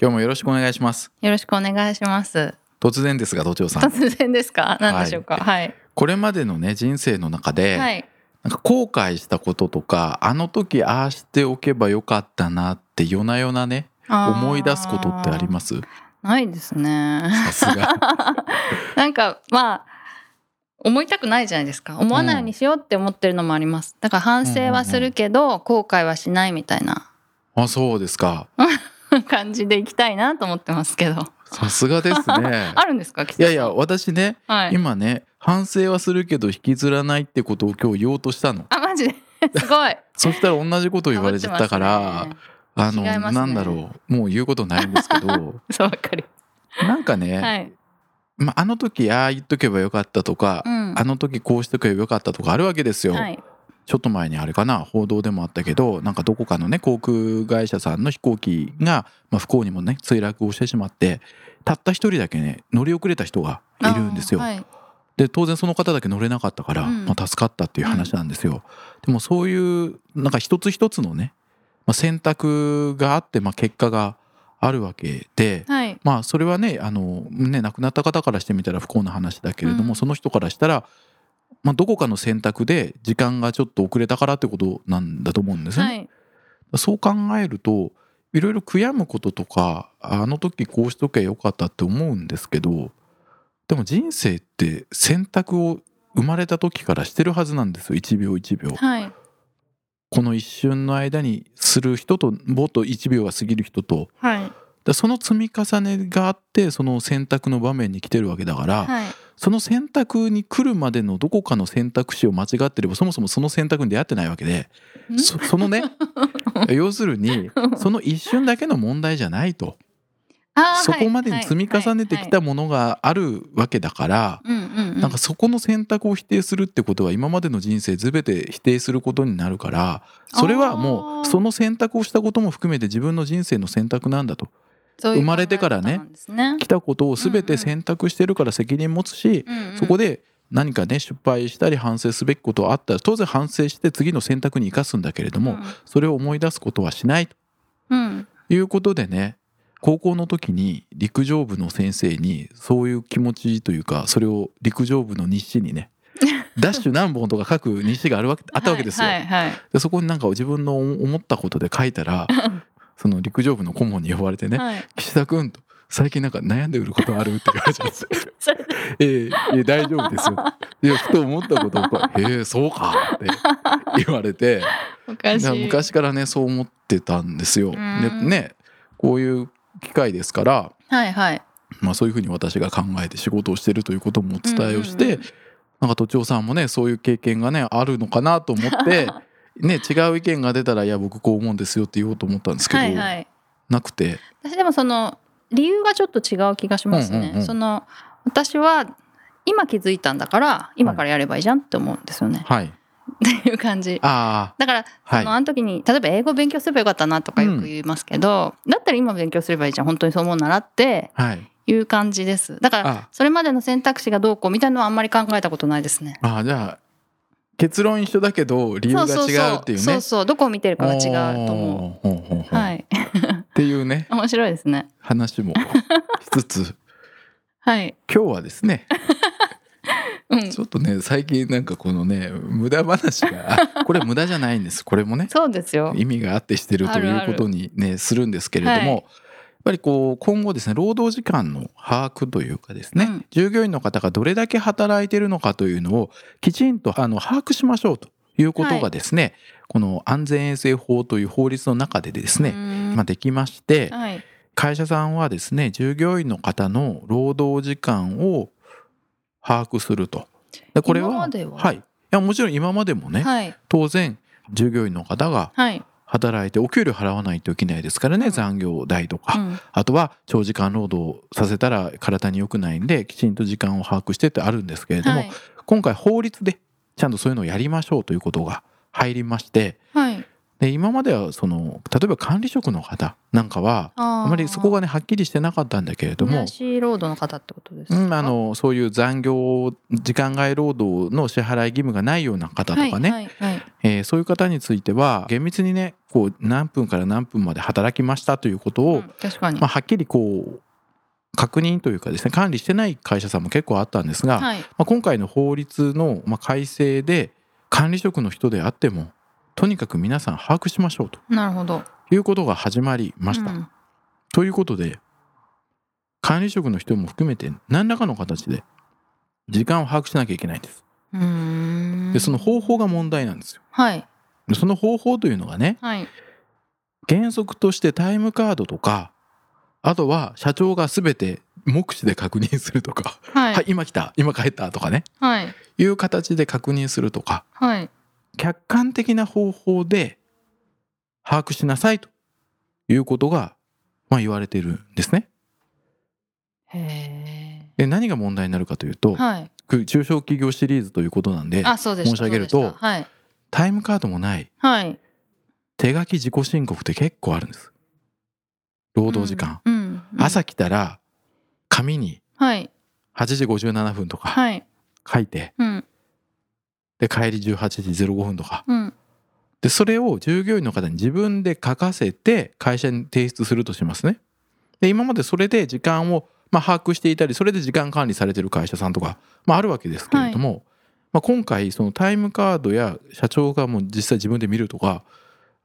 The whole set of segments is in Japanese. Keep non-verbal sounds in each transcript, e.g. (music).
今日もよろしくお願いします。よろしくお願いします。突然ですが土地さん。突然ですか？何でしょうか？はい。これまでのね人生の中で、はい。なんか後悔したこととかあの時ああしておけばよかったなって夜な夜なね思い出すことってあります？ないですね。さすが。(laughs) なんかまあ思いたくないじゃないですか。思わないようにしようって思ってるのもあります。だから反省はするけど、後悔はしないみたいな。あそうですか (laughs) 感じでいきたいなと思ってますけど。さすがですね。(laughs) あるんですか？いやいや私ね、はい、今ね反省はするけど引きずらないってことを今日言おうとしたの。あマジで？(laughs) すごい。そしたら同じこと言われちゃったから、(laughs) ね。あの、ね。なんだろうもう言うことないんですけど。そうわかりなんかね、はい、まあ、あの時ああ言っとけばよかったとか、うん。あの時こうしとけばよかったとかあるわけですよ、はい、ちょっと前にあれかな報道でもあったけどなんかどこかのね航空会社さんの飛行機が、まあ、不幸にもね墜落をしてしまってたった一人だけね乗り遅れた人がいるんですよ。で当然その方だけ乗れなかったから、うんまあ、助かったっていう話なんですよ。でもそういうなんか一つ一つのね、まあ、選択があって、まあ、結果があるわけで。はい、まあそれはねあのね亡くなった方からしてみたら不幸な話だけれども、うんその人からしたら、まあ、どこかの選択で時間がちょっと遅れたからってことなんだと思うんですね。はい、そう考えるといろいろ悔やむこととかあの時こうしときゃよかったって思うんですけどでも人生って選択を生まれた時からしてるはずなんですよ。1秒1秒。はい、この一瞬の間にする人ともっと1秒が過ぎる人と。はい、でその積み重ねがあってその選択の場面に来てるわけだから、はい、その選択に来るまでのどこかの選択肢を間違ってればそもそもその選択に出会ってないわけでん？そそのね (laughs) 要するにその一瞬だけの問題じゃないと。そこまでに積み重ねてきたもものがあるわけだからなんかそこの選択を否定するってことは今までの人生全て否定することになるからそれはもうその選択をしたことも含めて自分の人生の選択なんだと生まれてからねね来たことを全て選択してるから責任持つしうんうん。そこで何かね失敗したり反省すべきことあったら当然反省して次の選択に生かすんだけれどもそれを思い出すことはしないと。うんうん。いうことでね高校の時に陸上部の先生にそういう気持ちというかそれを陸上部の日誌にね (laughs) ダッシュ何本とか書く日誌があるわけあったわけですよ。はいはいはい。でそこになんか自分の思ったことで書いたら (laughs) その陸上部の顧問に呼ばれてねはい「岸田君」と「最近なんか悩んでることある?」って言われちゃうんですよ。そ (laughs) れええええ大丈夫ですよ。いやふと思ったことをこう「(laughs) へえそうか」って言われて (laughs) 昔からねそう思ってたんですよ。でんねこういう機会ですから、はいはいまあ、そういうふうに私が考えて仕事をしてるということもお伝えをして、うんうんうんなんか都庁さんもねそういう経験がねあるのかなと思って、ね、違う意見が出たら「いや僕こう思うんですよ」って言おうと思ったんですけど、はいはい。なくて。私でもその理由がちょっと違う気がしますね、うんうんうん。その私は今気づいたんだから今からやればいいじゃんって思うんですよね、はい。っていう感じ。あだからあはい。そのあの時に例えば英語勉強すればよかったなとかよく言いますけど、だったら今勉強すればいいじゃん。本当にそう思うならってはい。いう感じです。だからあそれまでの選択肢がどうこうみたいなのはあんまり考えたことないですね。あじゃあ結論一緒だけど理由が違うっていうね。そうそう。どこを見てるかが違うと思う。ほうほうほううはい。(laughs) っていうね。面白いですね。話もしつつ。(laughs) はい、今日はですね。(laughs) うん、ちょっとね最近なんかこのね無駄話があこれ無駄じゃないんです。これもねそうですよ。意味があってしてるということにねするんですけれども、はいぱりこう今後ですね労働時間の把握というかですね、うん。従業員の方がどれだけ働いてるのかというのをきちんとあの把握しましょうということがですね、この安全衛生法という法律の中でですね、ねまあ、できましてはい。会社さんはですね従業員の方の労働時間を把握すると。でこれはは？はい、いやもちろん今までもね、はい。当然従業員の方がはい働いてお給料払わないといけないですからね、うん。残業代とか、うん。あとは長時間労働させたら体に良くないんできちんと時間を把握してってあるんですけれども、はい。今回法律でちゃんとそういうのをやりましょうということが入りましてはいで今まではその例えば管理職の方なんかはああまりそこががねはっきりしてなかったんだけれども、し労働の方ってことですか？うん、あのそういう残業時間外労働の支払い義務がないような方とかね、はいはいはい。えーそういう方については厳密にねこう何分から何分まで働きましたということを、うん確かに、まあ、はっきりこう確認というかですね管理してない会社さんも結構あったんですが、はい。まあ、今回の法律のまあ改正で管理職の人であってもとにかく皆さん把握しましょうと。なるほど。いうことが始まりました。うん。ということで管理職の人も含めて何らかの形で時間を把握しなきゃいけないんです。でその方法が問題なんですよ。はい。でその方法というのがねはい。原則としてタイムカードとかあとは社長が全て目視で確認するとか「はい。はい今来た今帰った」とかね。はい。いう形で確認するとか。はい客観的な方法で把握しなさいということが、まあ、言われているんですね。へで何が問題になるかというとえはい。中小企業シリーズということなんで申し上げるとはい。タイムカードもない。はい。手書き自己申告って結構あるんです。労働時間。うんうん朝来たら紙にはい。8時57分とかはい。書いてうんで帰り18時05分とか。うん。でそれを従業員の方に自分で書かせて会社に提出するとしますね。で今までそれで時間をまあ把握していたりそれで時間管理されてる会社さんとか、まあ、あるわけですけれども、まあ、今回そのタイムカードや社長がもう実際自分で見るとか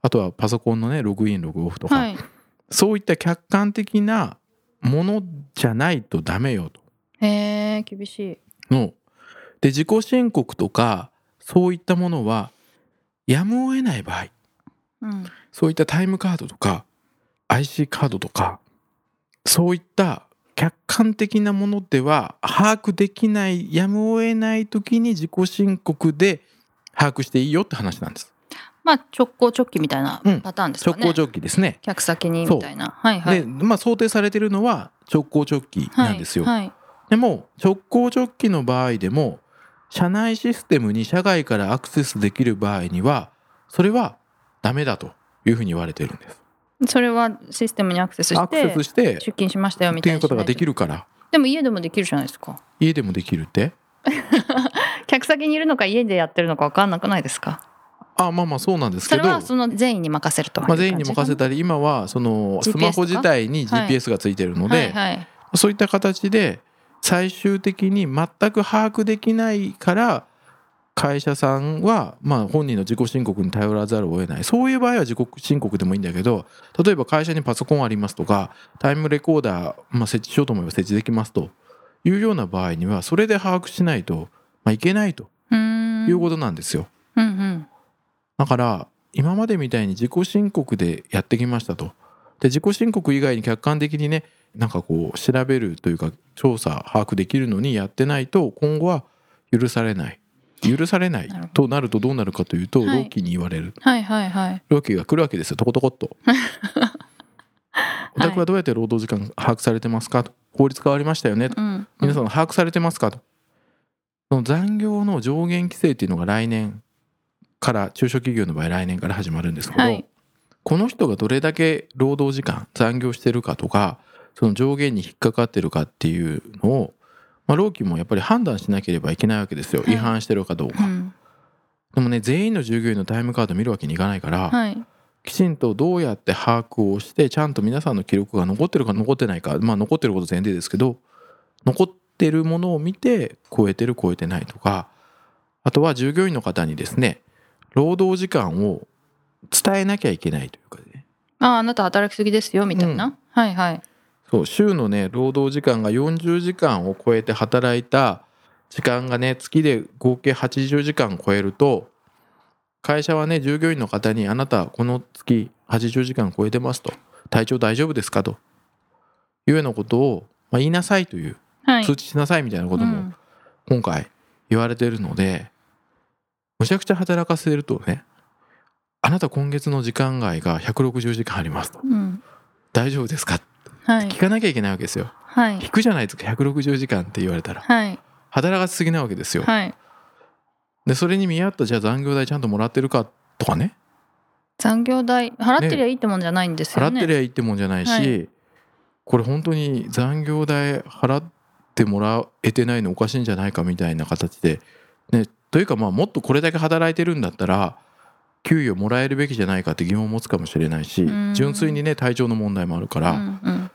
あとはパソコンのねログインログオフとか、はい。そういった客観的なものじゃないとダメよと。へえ厳しい。の。で自己申告とかそういったものはやむを得ない場合うん。そういったタイムカードとか IC カードとかそういった客観的なものでは把握できないやむを得ない時に自己申告で把握していいよって話なんです。まあ直行直帰みたいなうん。パターンですかね、直行直帰ですね。客先にみたいな。はいはい。で、まあ、想定されているのは直行直帰なんですよ。はいはい。でも直行直帰の場合でも社内システムに社外からアクセスできる場合にはそれはダメだというふうに言われてるんです。それはシステムにアクセスしアクセてスして出勤しましたよみってたいないうことができるるから。でも家でもできるじゃないですか。家でもできるって？(laughs) 客先にいるのか家でやってるのか分かんなくないですか？あまあまあそうなんですそけど。れはその全員に任せるとまあ、全員に任せたり今はそのスマホ自体にはい GPS がついてるので、そういった形で最終的に全く把握できないから会社さんはまあ本人の自己申告に頼らざるを得ないそういう場合は自己申告でもいいんだけど例えば会社にパソコンありますとかタイムレコーダー、まあ、設置しようと思えば設置できますというような場合にはそれで把握しないと、まあ、いけないということなんですよ。うんうんだから今までみたいに自己申告でやってきましたと。で自己申告以外に客観的にねなんかこう調べるというか調査把握できるのにやってないと今後は許されない。許されないとなるとどうなるかというとはい。労基に言われる。はいはいはい。労基が来るわけですよ。とことこっと。(laughs) お宅はどうやって労働時間把握されてますかと。法律変わりましたよねと。うん皆さん把握されてますかと。その残業の上限規制っていうのが来年から中小企業の場合来年から始まるんですけど、はい。この人がどれだけ労働時間残業してるかとかその上限に引っかかってるかっていうのを、まあ、労基もやっぱり判断しなければいけないわけですよ、はい。違反してるかどうか、うん。でもね全員の従業員のタイムカード見るわけにいかないから、はい。きちんとどうやって把握をしてちゃんと皆さんの記録が残ってるか残ってないかまあ残ってること前提ですけど残ってるものを見て超えてる超えてないとかあとは従業員の方にですね労働時間を伝えなきゃいけないというかね。ああなた働きすぎですよみたいな、うはいはいそう週のね労働時間が40時間を超えて働いた時間がね月で合計80時間超えると会社はね従業員の方に「あなたこの月80時間超えてます」と「体調大丈夫ですか?」と。いうようなことを、まあ、言いなさいというはい。通知しなさいみたいなこともうん。今回言われてるのでむちゃくちゃ働かせるとねあなた今月の時間外が160時間ありますと。うん。大丈夫ですかはい聞かなきゃいけないわけですよ。はい。引くじゃないですか。160時間って言われたら。はい。働かしすぎなわけですよ。はい。でそれに見合ったじゃあ残業代ちゃんともらってるかとかね。残業代払ってりゃいいってもんじゃないんですよね。払ってりゃいいってもんじゃないし、はい。これ本当に残業代払ってもらえてないのおかしいんじゃないかみたいな形で、ね、というかまあもっとこれだけ働いてるんだったら給与もらえるべきじゃないかって疑問を持つかもしれないしうん。純粋にね体調の問題もあるから、うんうん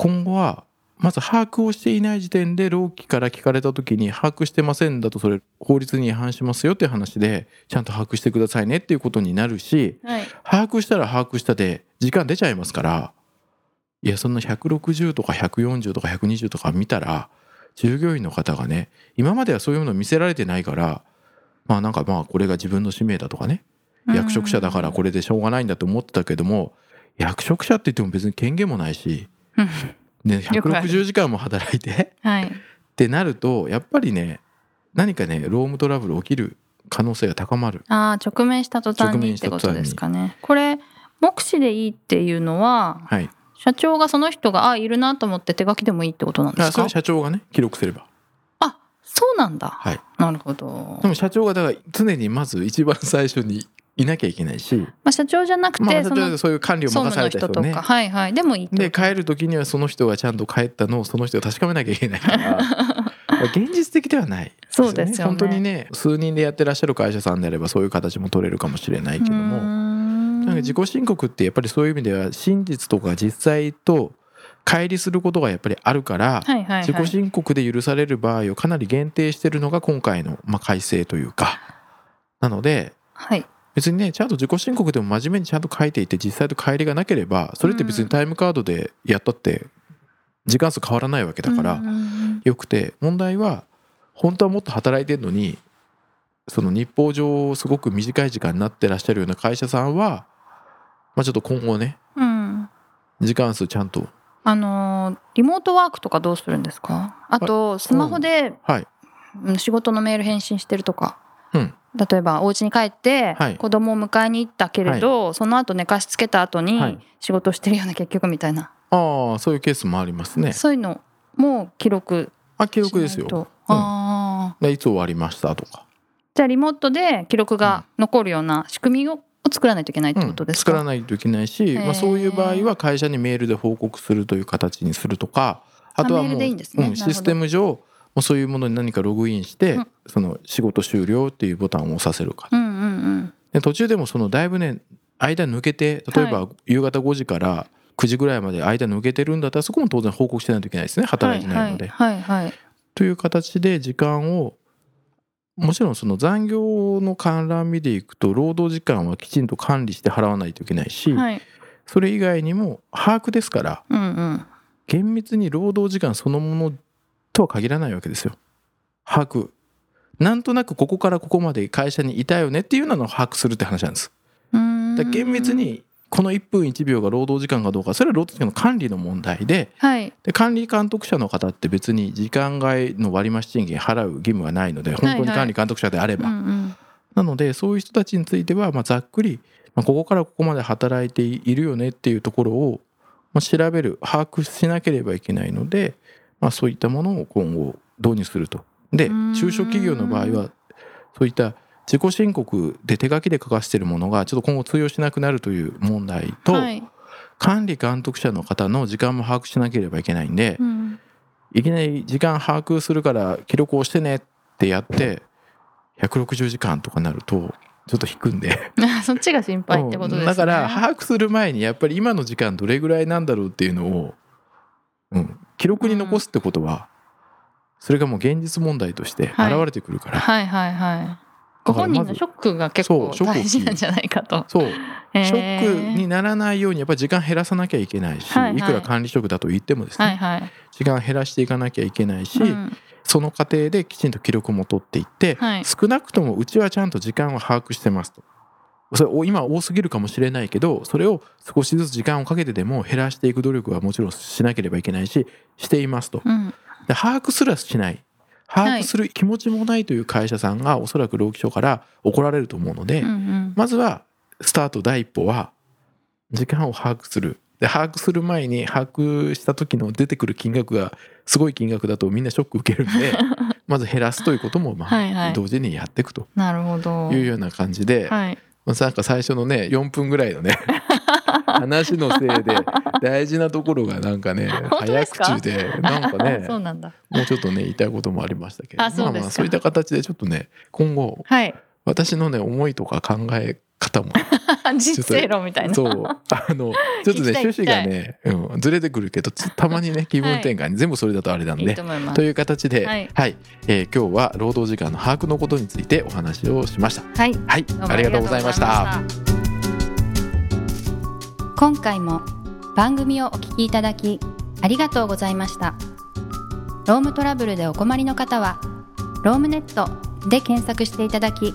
今後はまず把握をしていない時点で労基から聞かれた時に把握してませんだとそれ法律に違反しますよっていう話でちゃんと把握してくださいねっていうことになるしはい。把握したら把握したで時間出ちゃいますからいやそんな160とか140とか120とか見たら従業員の方がね今まではそういうものを見せられてないからまあなんかまあこれが自分の使命だとかね役職者だからこれでしょうがないんだと思ってたけども役職者って言っても別に権限もないし、うんね、よくある。160時間も働いて。はい。ってなるとやっぱりね何かね労務トラブル起きる可能性が高まる。ああ直面した途端直にってことですかね。これ目視でいいっていうのははい、社長がその人があいるなと思って手書きでもいいってことなんですか？あそれは社長がね記録すれば。あそうなんだ。はい、なるほど。でも社長がだから常にまず一番最初にいなきゃいけないし、まあ社長じゃなくて、まあ、社そういう管理を総任された人ね。か。はいはい。でもいいで帰る時にはその人がちゃんと帰ったのをその人が確かめなきゃいけないから。(laughs) 現実的ではない。そうですよね。本当にね数人でやってらっしゃる会社さんであればそういう形も取れるかもしれないけども。ん。なんか自己申告ってやっぱりそういう意味では真実とか実際と乖離することがやっぱりあるから、はいはいはい。自己申告で許される場合をかなり限定してるのが今回の、まあ、改正というか。なのではい別にねちゃんと自己申告でも真面目にちゃんと書いていて実際と乖離がなければそれって別にタイムカードでやったって時間数変わらないわけだからよくて問題は本当はもっと働いてるのにその日報上すごく短い時間になってらっしゃるような会社さんは、まあ、ちょっと今後ねうん。時間数ちゃんと。あのーリモートワークとかどうするんですか？あとスマホではい。うん仕事のメール返信してるとか。うん例えばお家に帰ってはい。子供を迎えに行ったけれど、その後寝かしつけた後はい。に仕事してるような結局みたいな、ああそういうケースもありますね。そういうのも記録あ記記録ですよ。うん。ああでいつ終わりましたとか、じゃあリモートで記録が残るような仕組みを作らないといけないってうんことですか、作らないといけないし、まあ、そういう場合は会社にメールで報告するという形にするとかあとはもうね。うん、システム上もうそういうものに何かログインして、うん。その仕事終了っていうボタンを押させるか。で途中でもそのだいぶね間抜けて例えば夕方5時から9時ぐらいまで間抜けてるんだったらそこも当然報告しないといけないですね。働いてないので。という形で時間をもちろんその残業の観覧日でいくと労働時間はきちんと管理して払わないといけないし、はい。それ以外にも把握ですからうんうん。厳密に労働時間そのものとは限らないわけですよ。把握。なんとなくここからここまで会社にいたよねっていうのを把握するって話なんです。だ厳密にこの1分1秒が労働時間かどうかそれは労働時間の管理の問題ではい。で管理監督者の方って別に時間外の割増賃金払う義務はないので本当に管理監督者であれば、うんうん。なのでそういう人たちについてはまあざっくり、まあ、ここからここまで働いているよねっていうところをまあ調べる把握しなければいけないので、まあ、そういったものを今後導入すると。で中小企業の場合はそういった自己申告で手書きで書かせてるものがちょっと今後通用しなくなるという問題と、はい。管理監督者の方の時間も把握しなければいけないんで、うん。いきなり時間把握するから記録をしてねってやって160時間とかなるとちょっと引くんで。(laughs) そっちが心配ってことですね。うん。だから把握する前にやっぱり今の時間どれぐらいなんだろうっていうのを、うん、記録に残すってことは、それがもう現実問題として現れてくるから、はいはいはい。ご本人のショックが結構大事なんじゃないかと。そう。シショックにならないようにやっぱり時間減らさなきゃいけないし、はいはい。いくら管理職だと言ってもですね、はいはい。時間減らしていかなきゃいけないし、うんその過程できちんと記録も取っていって、はい。少なくともうちはちゃんと時間を把握してますと。それお今多すぎるかもしれないけどそれを少しずつ時間をかけてでも減らしていく努力はもちろんしなければいけないししていますと。うん。で把握すらしない。把握する気持ちもないという会社さんがおそらく労基署から怒られると思うので、うんうん。まずはスタート第一歩は時間を把握する。で把握する前に把握した時の出てくる金額がすごい金額だとみんなショック受けるんで (laughs) まず減らすということもまはいはい。あ同時にやっていくと。いうような感じで、はいまあなんか最初のね4分ぐらいのね (laughs) 話のせいで大事なところがなんかね早口でなんかね (laughs) そうなんだ。もうちょっとね言いたいこともありましたけどまあまあそういった形でちょっとね今後はい。私のね思いとか考え方も。(laughs) 人生論みたいな。そう。あの (laughs) ちょっとね趣旨がね、うん、ずれてくるけどつたまにね (laughs) 気分転換に、全部それだとあれなんいいでと思いう形で、ははい。いえー今日は労働時間の把握のことについてお話をしました。はい。はい、ありがとうございました。今回も番組をお聞きいただきありがとうございました。ロームトラブルでお困りの方はロームネットで検索していただき